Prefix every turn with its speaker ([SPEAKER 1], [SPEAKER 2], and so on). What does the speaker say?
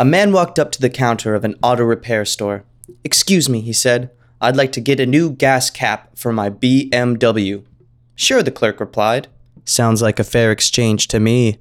[SPEAKER 1] A man walked up to the counter of an auto repair store. Excuse me, he said. I'd like to get a new gas cap for my BMW. Sure, the clerk replied. Sounds like a fair exchange to me.